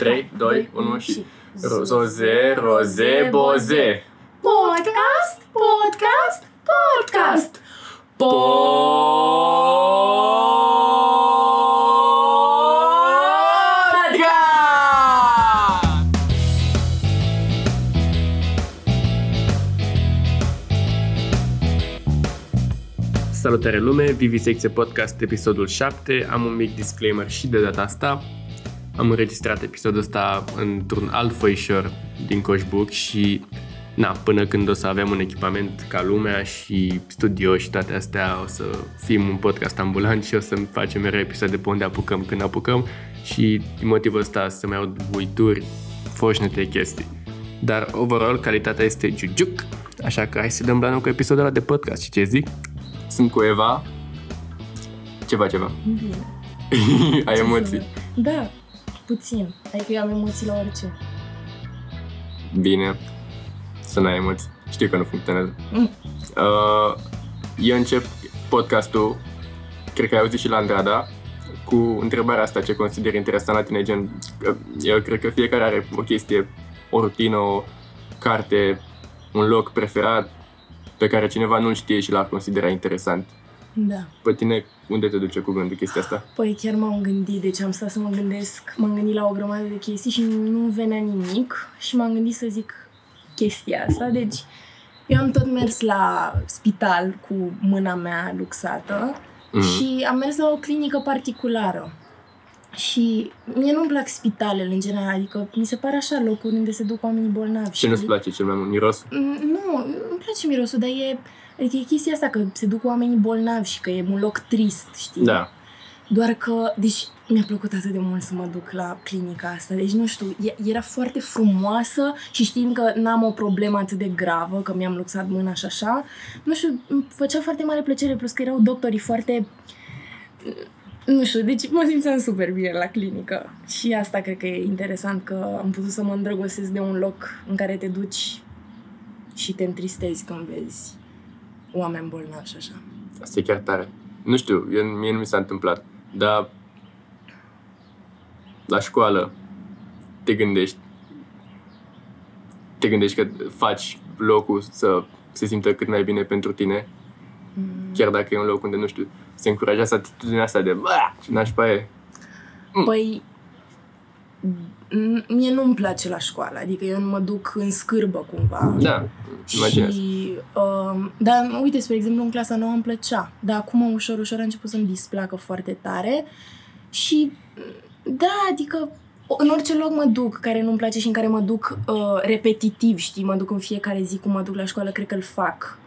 3, 2, 1 și... Roze, roze, boze! Podcast, podcast, podcast! Podcast! Salutare lume, Vivisecție Podcast, episodul 7. Am un mic disclaimer și de data asta. Am înregistrat episodul ăsta într-un alt foișor din Coșbuc și na, până când o să avem un echipament ca lumea și studio și toate astea, o să fim un podcast ambulant și o să facem mereu episoade pe unde apucăm când apucăm și din motivul ăsta să mai aud uituri, foșnete chestii. Dar overall calitatea este jujuc, așa că hai să dăm la nou cu episodul ăla de podcast și ce zic? Sunt cu Eva. Ceva, ceva. Bine. Ai Ce emoții? să văd? Da, puțin. Adică eu am emoții la orice. Bine. Să n-ai emoții. Știu că nu funcționează. Mm. Uh, eu încep podcastul, cred că ai auzit și la Andrada, cu întrebarea asta ce consideri interesant la tine, gen, că eu cred că fiecare are o chestie, o rutină, o carte, un loc preferat pe care cineva nu-l știe și l-ar considera interesant. Da. Pe tine, unde te duce cu gândul chestia asta? Păi chiar m-am gândit, deci am stat să mă gândesc, m-am gândit la o grămadă de chestii și nu venea nimic și m-am gândit să zic chestia asta. Deci eu am tot mers la spital cu mâna mea luxată Mhm. și am mers la o clinică particulară. Și mie nu-mi plac spitalele în general, adică mi se pare așa locuri unde se duc oamenii bolnavi. Ce nu-ți știi? place cel mai mult? Miros? Mm, Nu, nu-mi place mirosul, dar e, adică e chestia asta că se duc oamenii bolnavi și că e un loc trist, știi? Da. Doar că, deci mi-a plăcut atât de mult să mă duc la clinica asta. Deci, nu știu, e- era foarte frumoasă și știind că n-am o problemă atât de gravă, că mi-am luxat mâna și așa, nu știu, îmi făcea foarte mare plăcere, plus că erau doctorii foarte... Nu știu, deci mă simțeam super bine la clinică. Și asta cred că e interesant, că am putut să mă îndrăgostesc de un loc în care te duci și te întristezi când vezi oameni bolnavi și așa. Asta e chiar tare. Nu știu, eu, mie nu mi s-a întâmplat, dar la școală te gândești te gândești că faci locul să se simtă cât mai bine pentru tine, Mm. chiar dacă e un loc unde, nu știu, se încurajează atitudinea asta de bă, și nașpa e. Păi, m- mie nu-mi place la școală, adică eu nu mă duc în scârbă cumva. Da, imaginez. Și, um, dar uite, spre exemplu, în clasa nouă îmi plăcea, dar acum ușor, ușor a început să-mi displacă foarte tare și, da, adică în orice loc mă duc care nu-mi place și în care mă duc uh, repetitiv, știi, mă duc în fiecare zi cum mă duc la școală, cred că îl fac.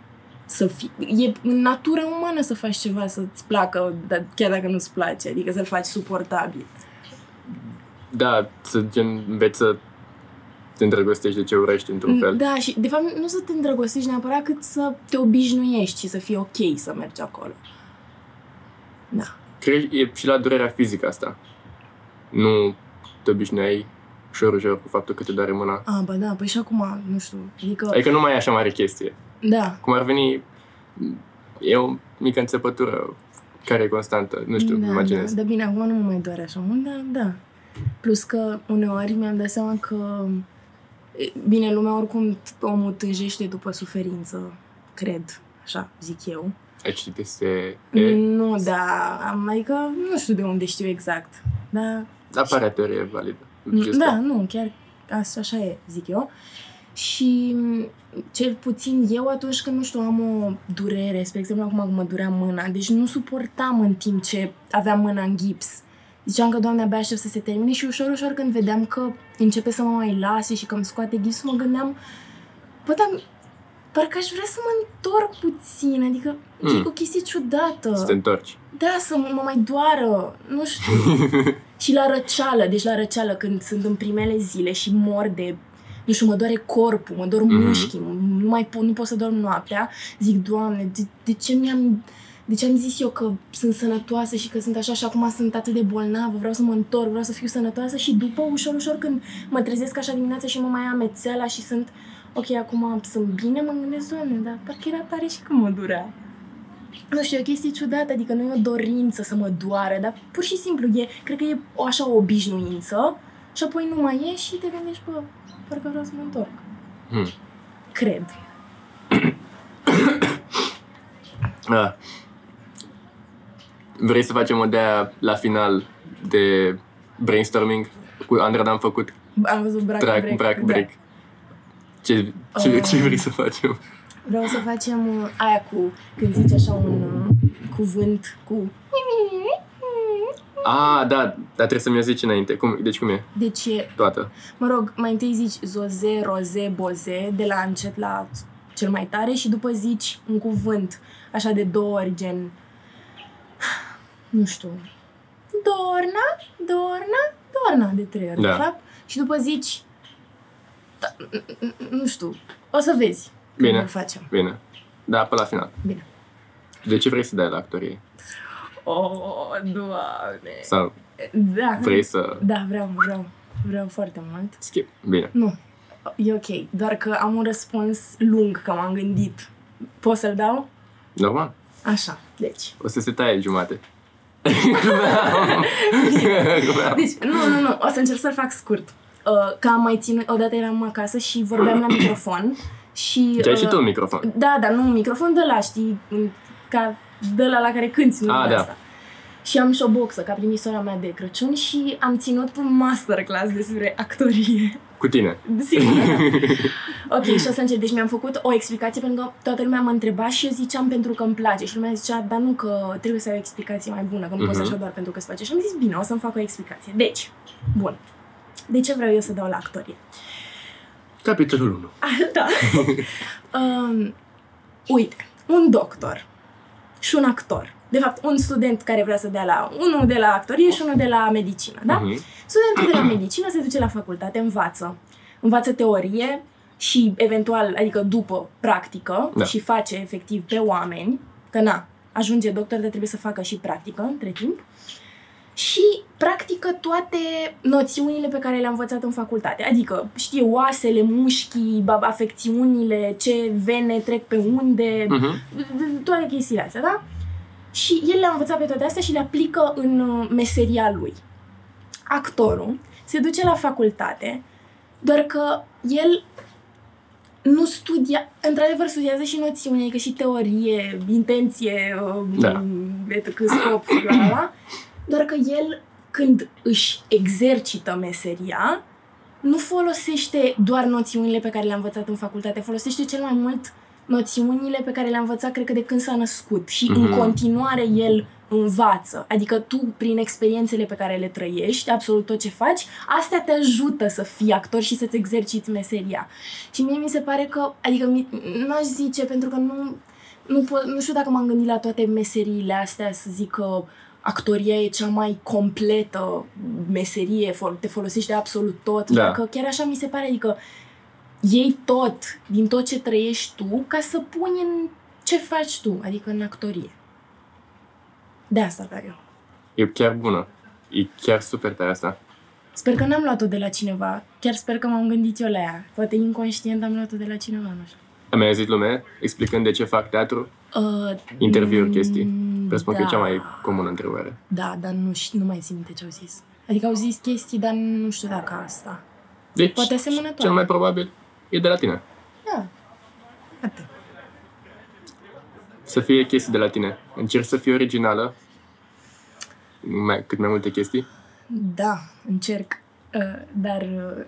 Să fi, e în natura umană să faci ceva să-ți placă, dar chiar dacă nu-ți place, adică să-l faci suportabil. Da, să gen, înveți să te îndrăgostești de ce urăști într-un fel. Da, și de fapt nu să te îndrăgostești neapărat cât să te obișnuiești și să fie ok să mergi acolo. Da. Cred e și la durerea fizică asta. Nu te obișnuiai ușor, ușor cu faptul că te doare mâna. A, ba da, păi și acum, nu știu, adică, Adică nu mai e așa mare chestie. da. Cum ar veni, e o mică înțepătură care e constantă. Nu știu, da, imaginez. Da, dar bine, acum nu mă mai doare așa mult, dar da. Plus că uneori mi-am dat seama că, e, bine, lumea oricum omul tânjește după suferință, cred, așa zic eu. Ai citit este... E, Nu, da, am, adică nu știu de unde știu exact, dar apare teorie validă. Da, nu, chiar așa, așa e, zic eu. Și m, cel puțin eu atunci când, nu știu, am o durere, spre exemplu acum când mă durea mâna, deci nu suportam în timp ce aveam mâna în gips. Ziceam că, Doamne, abia aștept să se termine și ușor, ușor când vedeam că începe să mă mai lase și că îmi scoate gipsul, mă gândeam, bă, dar parcă aș vrea să mă întorc puțin, adică Mm. e o chestie ciudată. Să te întorci. Da, să mă mai doară, nu știu. și la răceală, deci la răceală, când sunt în primele zile și mor de, nu știu, mă doare corpul, mă dor Mhm. mușchii, nu mai pot, nu pot să dorm noaptea, zic, Doamne, de, de ce mi-am... De ce am zis eu că sunt sănătoasă și că sunt așa și acum sunt atât de bolnavă, vreau să mă întorc, vreau să fiu sănătoasă și după, ușor, ușor, când mă trezesc așa dimineața și mă mai amețeala și sunt, ok, acum sunt bine, mă gândesc, Doamne, dar parcă era tare și când mă durea. nu știu, e o chestie ciudată, adică nu e o dorință să mă doară, dar pur și simplu e, cred că e o așa o obișnuință și apoi nu mai e și te gândești, bă, parcă vreau să mă întorc. Hmm. Cred. Ah. Vrei să facem o de la final de brainstorming? Cu Andra am făcut Am văzut brac, track, break. brac, da. break. Ce, ce, Uh. ce vrei să facem? Vreau să facem uh, aia cu, când zici așa un uh, cuvânt cu... Ah, da, dar trebuie să mi-o zici înainte. Cum, deci cum e? Deci, e- Toată. mă rog, mai întâi zici zoze, roze, boze, de la încet la cel mai tare și după zici un cuvânt, așa de două ori, gen... Nu știu... Dorna, Dorna, Dorna, de trei ori, Da. de fapt. Și după zici... da, Nu știu, o să vezi când Bine. îl facem. Bine. Da, pe la final. Bine. De ce vrei să dai la actorie? Oh, doamne! Sau Da, vrei să da, vreau, vreau, vreau foarte mult. skip? Bine. Nu, e ok, doar că am un răspuns lung, că m-am gândit. Poți să-l dau? Normal. Așa, deci. O să se taie jumate. Glumeam. Glumeam. Deci, nu, nu, nu, o să încerc să-l fac scurt. Uh, că am mai ținut, odată eram acasă și vorbeam la microfon și... Ce ai și uh, tu un microfon. Da, dar nu un microfon de la, știi, în- ca de la la care cânti, nu Ah, de da. asta. Și am și o boxă, ca primit sora mea de Crăciun și am ținut un masterclass despre actorie. Cu tine. Sigur. ok, și o să încep. Deci mi-am făcut o explicație pentru că toată lumea mă întreba și eu ziceam pentru că îmi place. Și lumea zicea, dar nu că trebuie să ai o explicație mai bună, că nu poți Mhm. așa doar pentru că îți place. Și am zis, bine, o să-mi fac o explicație. Deci, bun. De ce vreau eu să dau la actorie? Capitolul 1. Ah, da. um, uite, un doctor și un actor. De fapt, un student care vrea să dea la unul de la actorie și unul de la medicină, da? Mhm. Studentul de la medicină se duce la facultate, învață. Învață teorie și eventual, adică după practică Da. și face efectiv pe oameni, că na, ajunge doctor, dar trebuie să facă și practică între timp. Și practică toate noțiunile pe care le-a învățat în facultate. Adică știe oasele, mușchii, ba- afecțiunile, ce vene trec pe unde, Mhm. toate chestiile astea, da? Și el le-a învățat pe toate astea și le aplică în uh, meseria lui. Actorul se duce la facultate, doar că el nu studia, într-adevăr studiază și noțiuni, adică și teorie, intenție, Da. etc. scop, la, la, la, doar că el, când își exercită meseria, nu folosește doar noțiunile pe care le-a învățat în facultate, folosește cel mai mult noțiunile pe care le-a învățat, cred că de când s-a născut și în Mhm. continuare el învață. Adică tu, prin experiențele pe care le trăiești, absolut tot ce faci, astea te ajută să fii actor și să-ți exerciți meseria. Și mie mi se pare că, adică mi- n-aș zice, pentru că nu, nu, po- nu știu dacă m-am gândit la toate meseriile astea să zic că actoria e cea mai completă meserie, fol- te folosești de absolut tot, Da. dar că chiar așa mi se pare, adică iei tot, din tot ce trăiești tu, ca să puni în ce faci tu, adică în actorie. De asta vreau eu. E chiar bună. E chiar super tare asta. Sper că n-am luat-o de la cineva. Chiar sper că m-am gândit eu la ea. Poate inconștient am luat-o de la cineva, nu știu. Am mai auzit lume explicând de ce fac teatru? Uh, Interviuri, mm, chestii. Presupun că e da. cea mai comună întrebare. Da, dar nu, ș- nu mai țin minte ce au zis. Adică au zis chestii, dar nu știu dacă asta. Deci, Poate asemănătoare. cel mai probabil e de la tine. Da. Atât. Să fie chestii de la tine. Încerci să fii originală. Mai, cât mai multe chestii. Da, încerc. Uh, dar uh,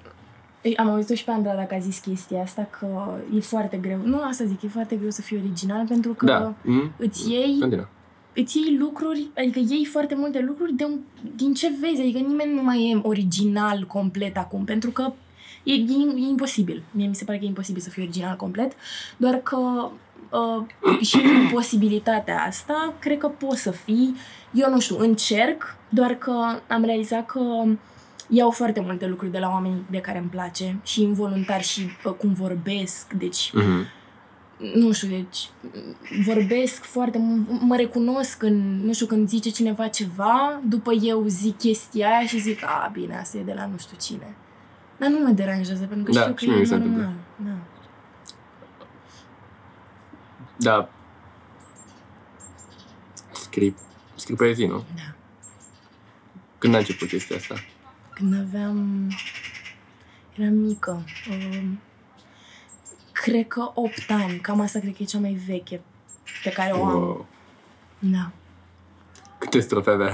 ei, am auzit-o și pe Andra dacă a zis chestia asta, că e foarte greu. Nu asta zic, e foarte greu să fii original pentru că Da. Mm? îți iei Continuă. îți iei lucruri, adică iei foarte multe lucruri de un, din ce vezi, adică nimeni nu mai e original complet acum, pentru că e, e, e imposibil. Mie mi se pare că e imposibil să fii original complet, doar că uh, și în posibilitatea asta, cred că poți să fii, eu nu știu, încerc, doar că am realizat că iau foarte multe lucruri de la oamenii de care îmi place și involuntar și uh, cum vorbesc, deci Mhm. nu știu, deci vorbesc foarte mult, mă recunosc când, nu știu, când zice cineva ceva, după eu zic chestia aia și zic, a, bine, asta e de la nu știu cine. Dar nu mă deranjează, pentru că Da, știu că și mie mi e se normal. întâmplă. Da. Da. Scrii, scrii poezii, nu? Da. Când a început chestia asta? Când aveam... Eram mică. Um, cred că 8 ani. Cam asta cred că e cea mai veche pe care o am. Wow. Da. Câte strofe avea?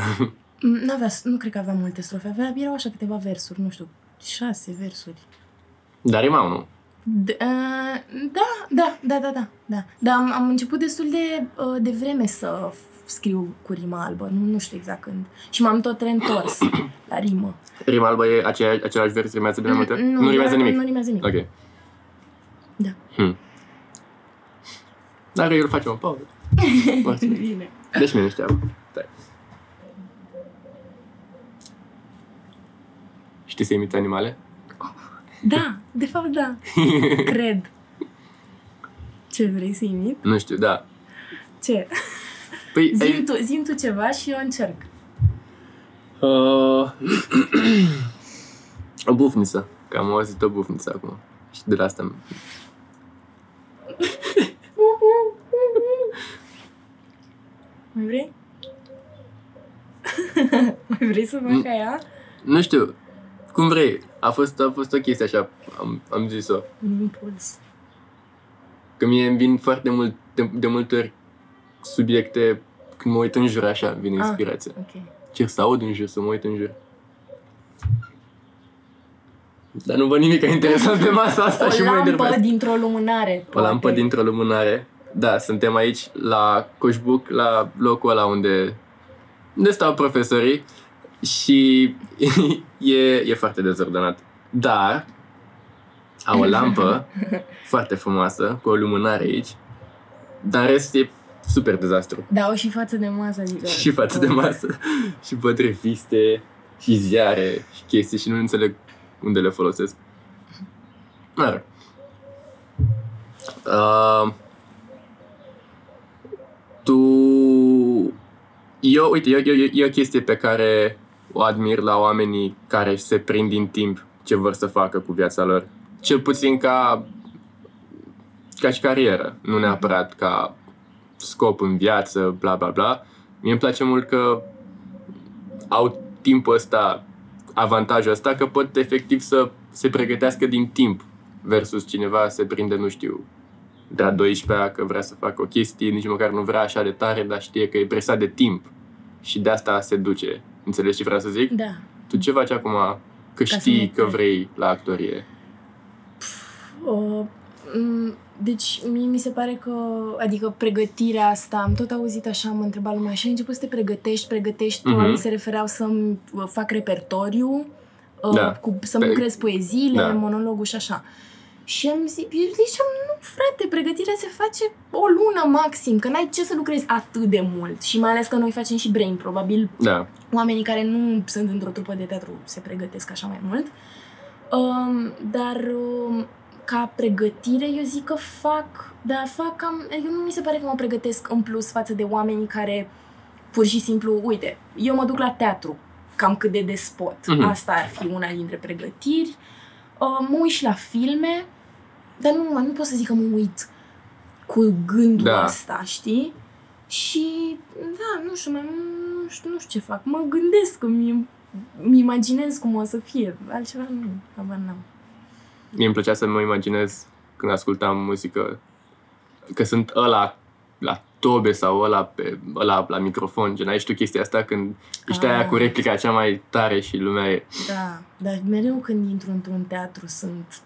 Mm, N-avea, nu cred că avea multe strofe. Avea, erau așa câteva versuri, nu știu, șase versuri. Dar rimau, nu? D- uh, da, da, da, da, da, da. Dar am, am început destul de, uh, de vreme să f- scriu cu rima albă, nu, nu știu exact când. Și m-am tot reîntors la rimă. Rima albă e aceea, același vers, rimează de mai multe? nu rimează nu, nimic? Nu rimează nimic. Ok. Da. Hmm. Dar el face o pauză. Foarte bine. Bine. Deci mine știam. Stai. Știi să imite animale? Da, de fapt da. Cred. Ce vrei să imit? Nu știu, da. Ce? Păi, Zim ai... tu, zim tu ceva și eu încerc. Uh... o bufniță. Că am auzit o bufniță acum. Și de la asta... Mai vrei? Mai vrei să fac Mm. ca ea? Nu știu. Cum vrei. A fost, a fost o chestie așa. Am, am zis-o. Un impuls. Că mie îmi vin foarte mult, de, de multe ori subiecte când mă uit în jur așa, vine Ah. inspirația. Ok. Cer să aud în jur, să mă uit în jur. Dar nu văd nimic interesant pe masa asta O și mă lampă enervez. dintr-o lumânare. O lampă poate. dintr-o lumânare. Da, suntem aici la Coșbuc, la locul ăla unde, unde stau profesorii și e, e foarte dezordonat. Dar au o lampă foarte frumoasă, cu o lumânare aici, dar în rest e super dezastru. Da, o și față de masă, adică... Și față de masă, și văd reviste, și ziare, și chestii și nu înțeleg unde le folosesc. Mare. Uh, tu... Eu, uite, e, e, e o chestie pe care o admir la oamenii care se prind din timp ce vor să facă cu viața lor. Cel puțin ca ca și carieră, nu neapărat ca scop în viață, bla bla bla. Mie îmi place mult că au timpul ăsta, avantajul ăsta, că pot efectiv să se pregătească din timp versus cineva se prinde, nu știu, de la 12 că vrea să facă o chestie, nici măcar nu vrea așa de tare, dar știe că e presat de timp și de asta se duce. Înțelegi ce vreau să zic? Da. Tu ce faci acum că să știi ne că vrei la actorie? Uh, m, deci, mie mi se pare că, adică pregătirea asta, am tot auzit așa, mă întreba lumea, și ai început să te pregătești, pregătești, Mhm. probabil se refereau să-mi uh, fac repertoriu, uh, Da. cu, să-mi Pe- lucrez poeziile, Da. monologul și așa. Și am zis, eu ziceam, nu frate, pregătirea se face o lună maxim, că n-ai ce să lucrezi atât de mult. Și mai ales că noi facem și brain, probabil Da. oamenii care nu sunt într-o trupă de teatru se pregătesc așa mai mult. Um, dar um, ca pregătire, eu zic că fac, da, fac cam, eu nu mi se pare că mă pregătesc în plus față de oamenii care pur și simplu, uite, eu mă duc la teatru, cam cât de despot. Mhm. Asta ar fi una dintre pregătiri. Uh, mă uit și la filme, dar nu, nu pot să zic că mă uit cu gândul Da. ăsta, știi? Și, da, nu știu, mai, nu, știu, nu știu ce fac. Mă gândesc, îmi, îmi imaginez cum o să fie. Altceva nu, habar n-am. Mie îmi plăcea să mă imaginez când ascultam muzică că sunt ăla la tobe sau ăla, pe, ăla la microfon, gen ai și tu chestia asta când ești Ah. aia cu replica cea mai tare și lumea e Da, dar mereu când intru într-un teatru sunt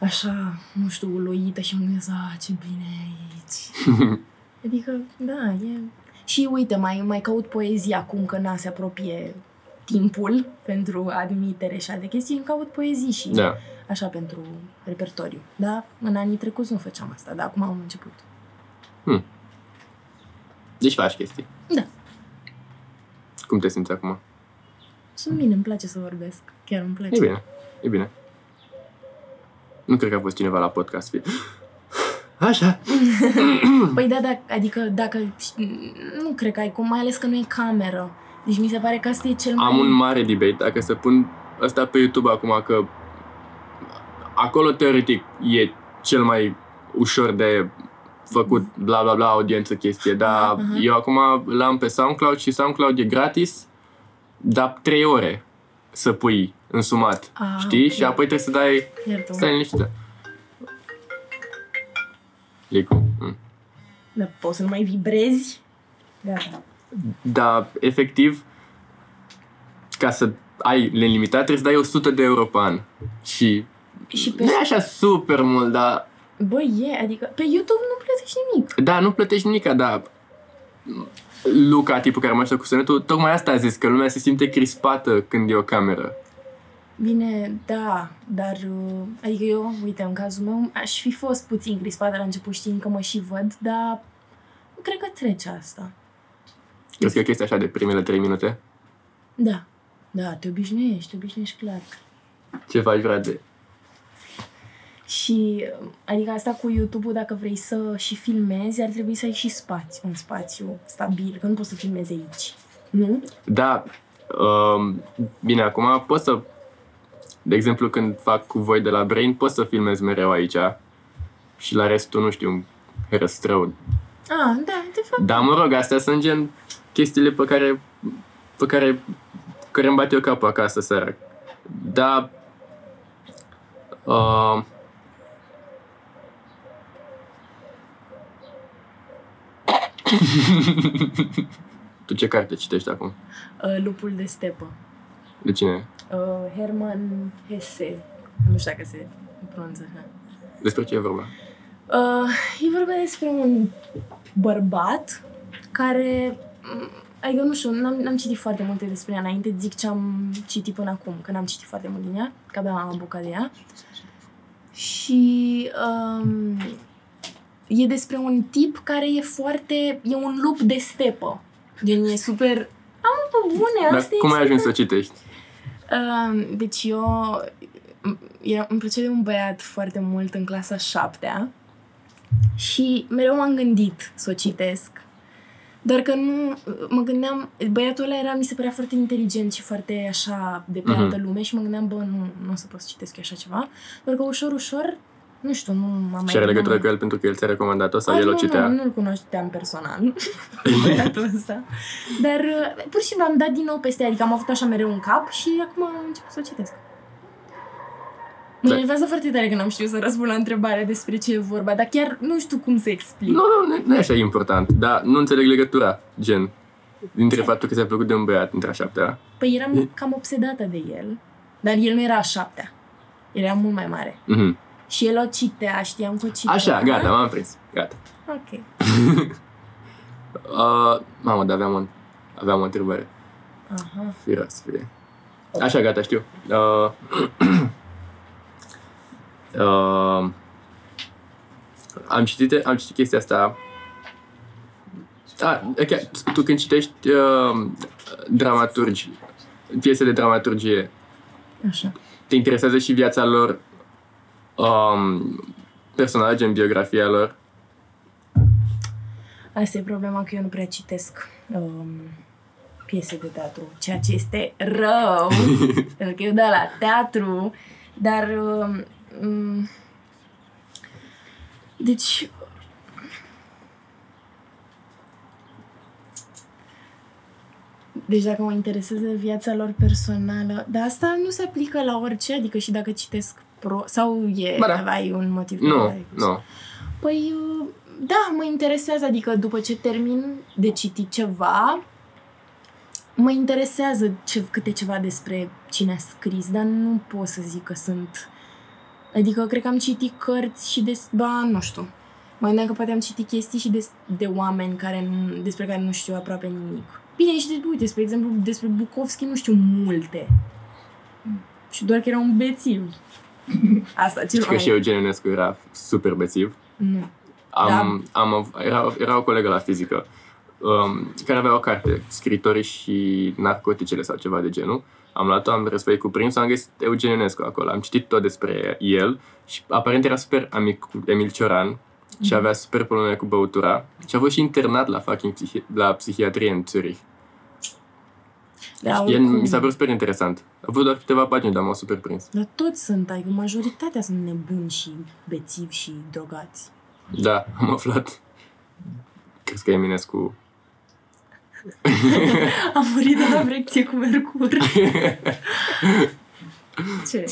așa, nu știu, uluită și mă gândesc, ah, ce bine e aici. adică, da, e... Și uite, mai, mai caut poezie acum că na, se apropie timpul pentru admitere și alte chestii, îmi caut poezii și Da. așa pentru repertoriu. Da? În anii trecuți nu făceam asta, dar acum am început. Deci faci chestii. Da. Cum te simți acum? Sunt bine, îmi place să vorbesc. Chiar îmi place. E bine. E bine. Nu cred că a fost cineva la podcast. Fi. Așa. Păi da, da, adică dacă... Nu cred că ai cum, mai ales că nu e cameră. Deci mi se pare că asta e cel mai... Am un mare debate dacă să pun ăsta pe YouTube acum că acolo teoretic e cel mai ușor de făcut bla bla bla audiență chestie, dar Aha, aha. eu acum l-am pe SoundCloud și SoundCloud e gratis, dar 3 ore să pui însumat, Ah, știi? ok. Și apoi trebuie să dai... Iartă Stai liniștită. Licu. Mm. Dar poți să nu mai vibrezi? Gata. Dar, efectiv, ca să ai nelimitat, trebuie să dai 100 de euro pe an. Și Și pe... nu e așa super mult, dar... Băi, e, adică pe YouTube nu plătești nimic. Da, nu plătești nimic, dar... Luca, tipul care mă ajută cu sunetul, tocmai asta a zis, că lumea se simte crispată când e o cameră. Bine, da, dar, uh, adică eu, uite, în cazul meu, aș fi fost puțin crispată la început știind că mă și văd, dar cred că trece asta. Crezi că e o chestie așa de primele 3 minute? Da, da, te obișnuiești, te obișnuiești clar. Ce faci, frate? Și, uh, adică asta cu YouTube-ul, dacă vrei să și filmezi, ar trebui să ai și spațiu, un spațiu stabil, că nu poți să filmezi aici. Nu? Da, um, bine, acum pot să, de exemplu, când fac cu voi de la Brain, pot să filmez mereu aici și la restul, nu știu, răstrău. Ah, da, de fapt. Dar mă rog, astea sunt gen chestiile pe care, pe care, care îmi bat eu capul acasă seara. Da, uh, tu ce carte citești acum? Uh, lupul de stepă. De cine? Uh, Herman Hesse. Nu știu dacă se pronunță așa. Despre ce e vorba? Uh, e vorba despre un bărbat care... mm, Adică nu știu, n-am, n-am citit foarte multe despre ea înainte, zic ce am citit până acum, că n-am citit foarte mult din ea, că abia am apucat de ea. Și um, e despre un tip care e foarte... e un lup de stepă. Gen, e super... Am pe bune, Dar asta e cum ai ajuns să super- citești? Um, deci eu... Era, îmi plăcea de un băiat foarte mult în clasa șaptea și mereu m-am gândit să o citesc. Doar că nu, mă gândeam, băiatul ăla era, mi se părea foarte inteligent și foarte așa de pe Mhm. altă lume și mă gândeam, bă, nu, nu o să pot să citesc eu așa ceva. Doar că ușor, ușor, nu știu, nu m-am mai... Și are legătură n-am- cu el pentru că el ți-a recomandat-o sau Ah, el o nu, citea? Nu, nu-l cunoșteam personal, băiatul ăsta. Dar uh, pur și simplu am dat din nou peste ea, adică am avut așa mereu în cap și acum am început să o citesc. Mă Da. enervează foarte tare că n-am știut să răspund la întrebarea despre ce e vorba, dar chiar nu știu cum să explic. Nu, nu, nu, nu e așa important, dar nu înțeleg legătura, gen, dintre faptul că ți-a plăcut de un băiat între a șaptea. Păi eram cam obsedată de el, dar el nu era a șaptea. Era mult mai mare. Mhm. Și el o citea, știam că o citea. Așa, gata, m-am prins, gata. Ok. Uh, mamă, dar aveam, un, aveam o întrebare. Aha. Fira să fie. Așa, gata, știu. Uh, uh, am citit, am citit chestia asta. Ah, ok, tu când citești uh, dramaturgi, piese de dramaturgie, Așa. te interesează și viața lor um, personală, gen biografia lor? Asta e problema că eu nu prea citesc um, piese de teatru, ceea ce este rău, pentru că eu da la teatru, dar um, um, deci deci dacă mă interesează viața lor personală, dar asta nu se aplică la orice, adică și dacă citesc pro sau e, Ba da. ai un motiv pentru care Nu, ai pus? nu. Păi, uh, da, mă interesează, adică după ce termin de citit ceva, mă interesează ce, câte ceva despre cine a scris, dar nu pot să zic că sunt... Adică, cred că am citit cărți și des... Ba, nu știu. Mă gândeam că poate am citit chestii și des, de oameni care nu, despre care nu știu aproape nimic. Bine, și de, uite, spre exemplu, despre Bukowski nu știu multe. Și doar că era un bețiv. Asta, cel Și că mai... și Eugen Ionescu era super bețiv. Nu. Am, am, av- era, era o colegă la fizică um, care avea o carte, scritorii și narcoticele sau ceva de genul. Am luat-o, am răsfăit cu prinsul, am găsit Eugen Ionescu acolo. Am citit tot despre el și aparent era super amic cu Emil Cioran și avea super probleme cu băutura și a fost și internat la fucking psihi- la psihiatrie în Zurich. Da, El, oricum. mi s-a părut super interesant. A avut doar câteva pagini, dar m-a super prins. Dar toți sunt, adică majoritatea sunt nebuni și bețivi și drogați. Da, am aflat. Crezi că Eminescu Am murit de la vrecție cu mercur. Ce?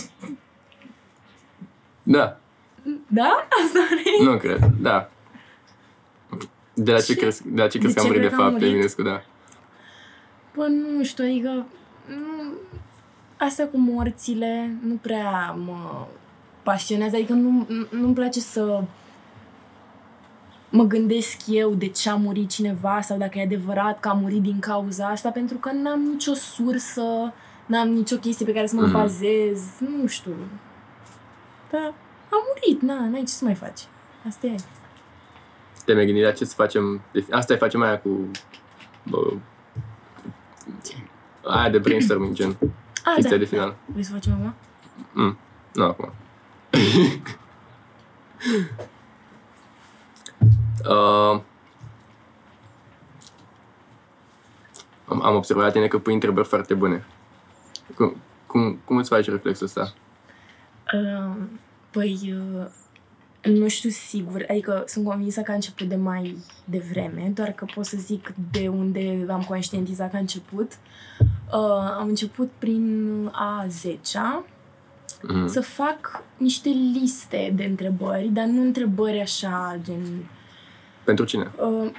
Da, Da? Asta vrei? nu cred, da. De la ce, Ce? crezi, de la ce crezi De că am ce murit de cred că am fapt, murit? Eminescu, da? Bă, nu știu, adică... Nu, astea cu morțile nu prea mă pasionează, adică nu, nu-mi place să mă gândesc eu de ce a murit cineva sau dacă e adevărat că a murit din cauza asta, pentru că n-am nicio sursă, n-am nicio chestie pe care să mă Mhm. bazez, nu știu. Dar a murit, na, n-ai ce să mai faci. Asta e. Te-ai mai gândit la ce să facem? De, asta e facem aia cu... Bă, aia de brainstorming, gen. A, Chestia da, de final. Da. Vrei să facem acum? Mm. Nu acum. uh, am, am observat la tine că pui întrebări foarte bune. Cum, cum, cum îți faci reflexul ăsta? Uh, păi, uh, nu știu sigur, adică sunt convinsă că a început de mai devreme, doar că pot să zic de unde am conștientizat că a început. Uh, am început prin a 10-a Mm. să fac niște liste de întrebări, dar nu întrebări așa, gen Pentru cine? Uh,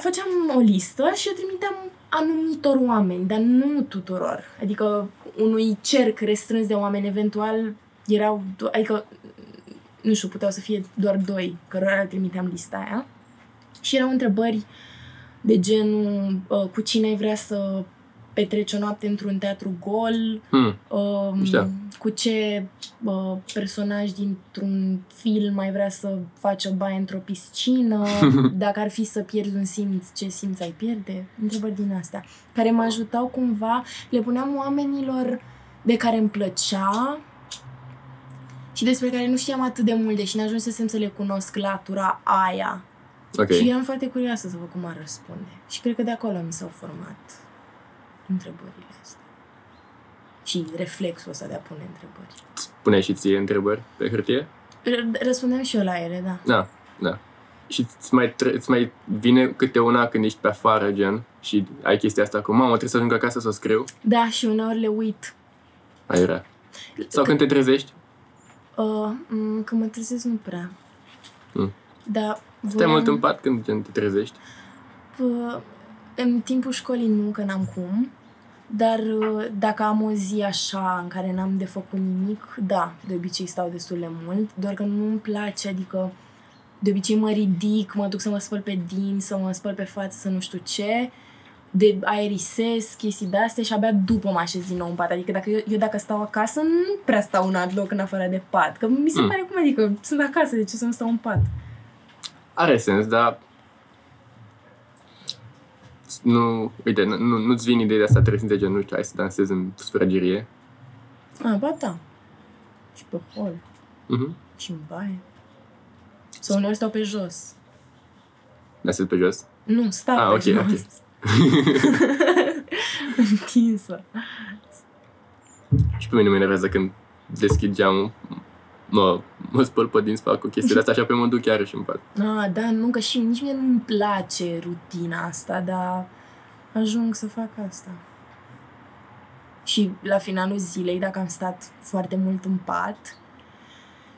făceam o listă și o trimiteam anumitor oameni, dar nu tuturor. Adică unui cerc restrâns de oameni, eventual erau, do- adică, nu știu, puteau să fie doar doi cărora le trimiteam lista aia. Și erau întrebări de genul uh, cu cine ai vrea să petreci o noapte într-un teatru gol, Hmm. Um, Mișto. cu ce uh, personaj dintr-un film ai vrea să faci o baie într-o piscină, dacă ar fi să pierzi un simț, ce simț ai pierde? Întrebări din astea, care mă ajutau cumva, le puneam oamenilor de care îmi plăcea și despre care nu știam atât de mult, deși n-ajunsesem să le cunosc latura aia. Ok. Și eram foarte curioasă să văd cum ar răspunde. Și cred că de acolo mi s-au format întrebările astea. Și reflexul ăsta de a pune întrebări. Spune și ție întrebări pe hârtie? R- Răspundeam și eu la ele, da. Da, da. Și îți mai, tre- îți mai vine câte una când ești pe afară, gen, și ai chestia asta cu, mamă, trebuie să ajung acasă să o scriu? Da, și uneori le uit. Aiurea. Sau când te trezești? Uh, m- când mă trezesc, nu prea. Mm. Da, Stai mult în pat când gen, te trezești? Uh, în timpul școlii nu, că n-am cum. Dar uh, dacă am o zi așa în care n-am de făcut nimic, da, de obicei stau destul de mult, doar că nu-mi place, adică de obicei mă ridic, mă duc să mă spăl pe dinți, să mă spăl pe față, să nu știu ce, de aerisez, chestii de-astea și abia după mă așez din nou în pat. Adică dacă eu, eu dacă stau acasă, nu prea stau în alt loc în afară de pat. Că mi se Mm. pare cum adică sunt acasă, de ce să nu stau în pat? Are sens, dar... Nu, uite, nu, nu- nu-ți vine ideea de asta trebuie să gen, nu știu, hai să dansezi în sufragerie. A, ba da. Și pe hol. Mhm. Și în baie. Sau uneori stau pe jos. Dansezi pe jos. Nu, stau Ah, pe ok, ok. jos. Întinsă. Și pe mine mă enervează când deschid geamul, mă, mă spăl pe dinți, fac o chestie de asta și apoi mă duc iarăși în pat. Ah, da, nu, că și nici mie nu-mi place rutina asta, dar ajung să fac asta. Și la finalul zilei, dacă am stat foarte mult în pat,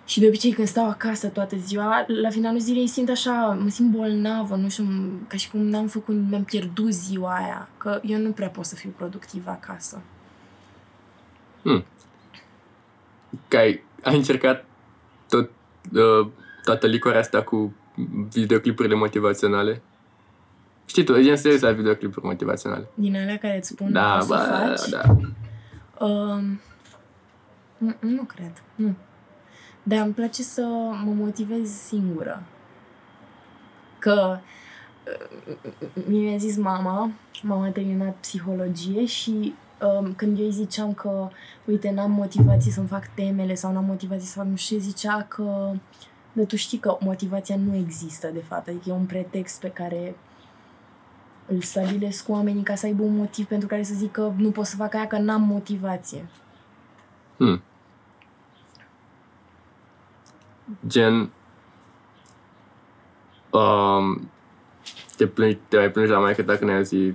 și de obicei când stau acasă toată ziua, la finalul zilei simt așa, mă simt bolnavă, nu știu, ca și cum n-am făcut, mi-am pierdut ziua aia, că eu nu prea pot să fiu productivă acasă. Că ai, ai încercat tot, uh, toată licoarea asta cu videoclipurile motivaționale? Știi tu, gen serios la videoclipuri motivaționale. Din alea care îți spun Da, o să bă, faci. da. Um, nu, nu cred, nu. Dar îmi place să mă motivez singură. Că uh, mi-a zis mama, mama a terminat psihologie și um, când eu îi ziceam că, uite, n-am motivație să-mi fac temele sau n-am motivație să fac nu știu ce, zicea că, dar tu știi că motivația nu există, de fapt. Adică e un pretext pe care îl stabilesc cu oamenii ca să aibă un motiv pentru care să zic că nu pot să fac aia că n-am motivație. Hmm. Gen... Um, te, plângi, te mai plângi la maică ta când ai zi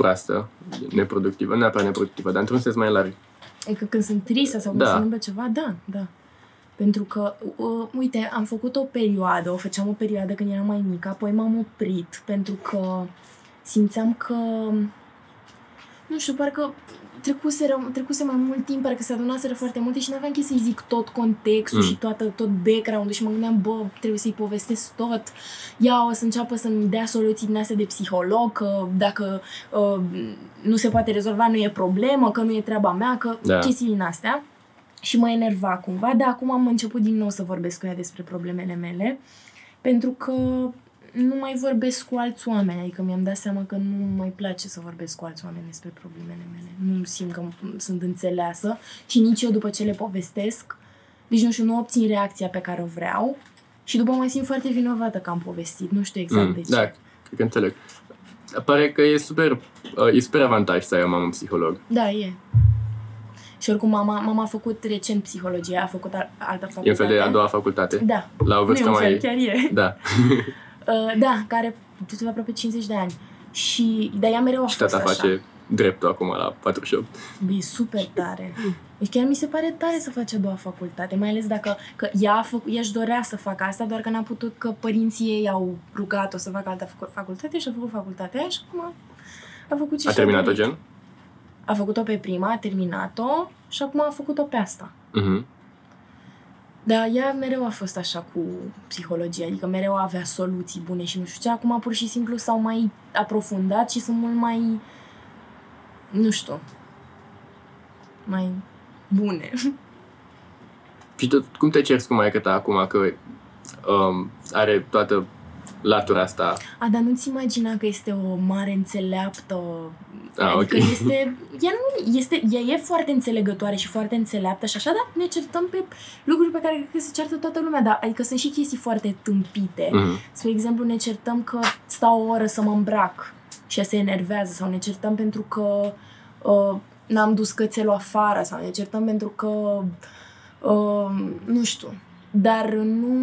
proastă, neproductivă, nu neapărat neproductivă, dar într-un sens mai larg. Adică când sunt tristă sau când Da. se întâmplă ceva, da, da. Pentru că, uh, uite, am făcut o perioadă, o făceam o perioadă când eram mai mică, apoi m-am oprit pentru că simțeam că, nu știu, parcă trecuse, trecuse mai mult timp, parcă se adunaseră foarte multe și n-aveam chef să-i zic tot contextul Mm. și toată, tot background-ul și mă gândeam, bă, trebuie să-i povestesc tot. Ea o să înceapă să-mi dea soluții din astea de psiholog, că dacă uh, nu se poate rezolva, nu e problemă, că nu e treaba mea, că Da. chestii din astea. Și mă enerva cumva, dar acum am început din nou să vorbesc cu ea despre problemele mele, pentru că nu mai vorbesc cu alți oameni, adică mi-am dat seama că nu mai place să vorbesc cu alți oameni despre problemele mele. Nu simt că m- sunt înțeleasă și nici eu după ce le povestesc, deci nu știu, nu obțin reacția pe care o vreau și după mai simt foarte vinovată că am povestit, nu știu exact Mm, de ce. da, cred că înțeleg. Pare că e super, uh, e super avantaj să ai o mamă psiholog. Da, e. Și oricum mama, mama a făcut recent psihologie, a făcut al- altă E un facultate. fel de a doua facultate. Da. La o Nu e vârstă un fel, mai... chiar e. Da. Uh, da, care are aproape 50 de ani. Și, dar ea mereu a Și fost tata așa. face dreptul acum la 48. Bă, E super tare. Deci chiar mi se pare tare să faci a doua facultate, mai ales dacă că ea, a făcut, ea își dorea să facă asta, doar că n-a putut, că părinții ei au rugat-o să facă altă facu- facultate și a făcut facultatea aia și acum a făcut ce A și-a terminat-o dorit. gen? A făcut-o pe prima, a terminat-o și acum a făcut-o pe asta. Mhm. Dar ea mereu a fost așa cu psihologia, adică mereu avea soluții bune și nu știu ce. Acum pur și simplu s-au mai aprofundat și sunt mult mai, nu știu, mai bune. Și tu, cum te cerți cu maică ta acum că um, are toată latura asta? A, dar nu-ți imagina că este o mare înțeleaptă. Ah, adică ok. este, ea, nu, este, ea e foarte înțelegătoare și foarte înțeleaptă și așa, dar ne certăm pe lucruri pe care cred că se ceartă toată lumea. Dar, adică sunt și chestii foarte tâmpite. Mhm. Spre exemplu, ne certăm că stau o oră să mă îmbrac și ea se enervează sau ne certăm pentru că uh, n-am dus cățelul afară sau ne certăm pentru că uh, nu știu, dar nu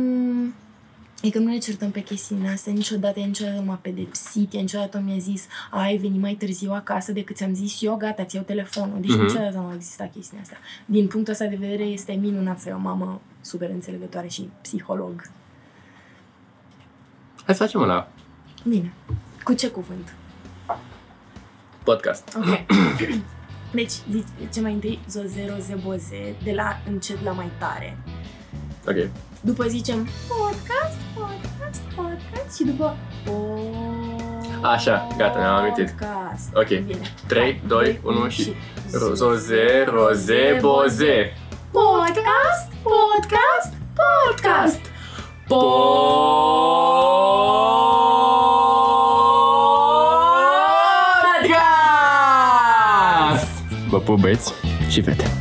Adică nu ne certăm pe chestii din astea niciodată, ea niciodată nu m-a pedepsit, ea niciodată nu mi-a zis "A, ai venit mai târziu acasă decât ți-am zis eu, gata, ți iau telefonul. Deci Mhm. niciodată nu au existat chestiile astea. Din punctul ăsta de vedere este minunat să ai o mamă super înțelegătoare și psiholog. Hai să facem la Bine. Cu ce cuvânt? podcast. Ok. Deci, zice mai întâi zoze, roze, boze, de la încet la mai tare. Ok. După zicem podcast, podcast, podcast și după o... Așa, gata, ne-am amintit. Podcast. Ok. Bine. 3, 2, 1 unu și... Roze, roze, boze. Podcast, podcast, podcast. Podcast! Vă pup, băieți și fete.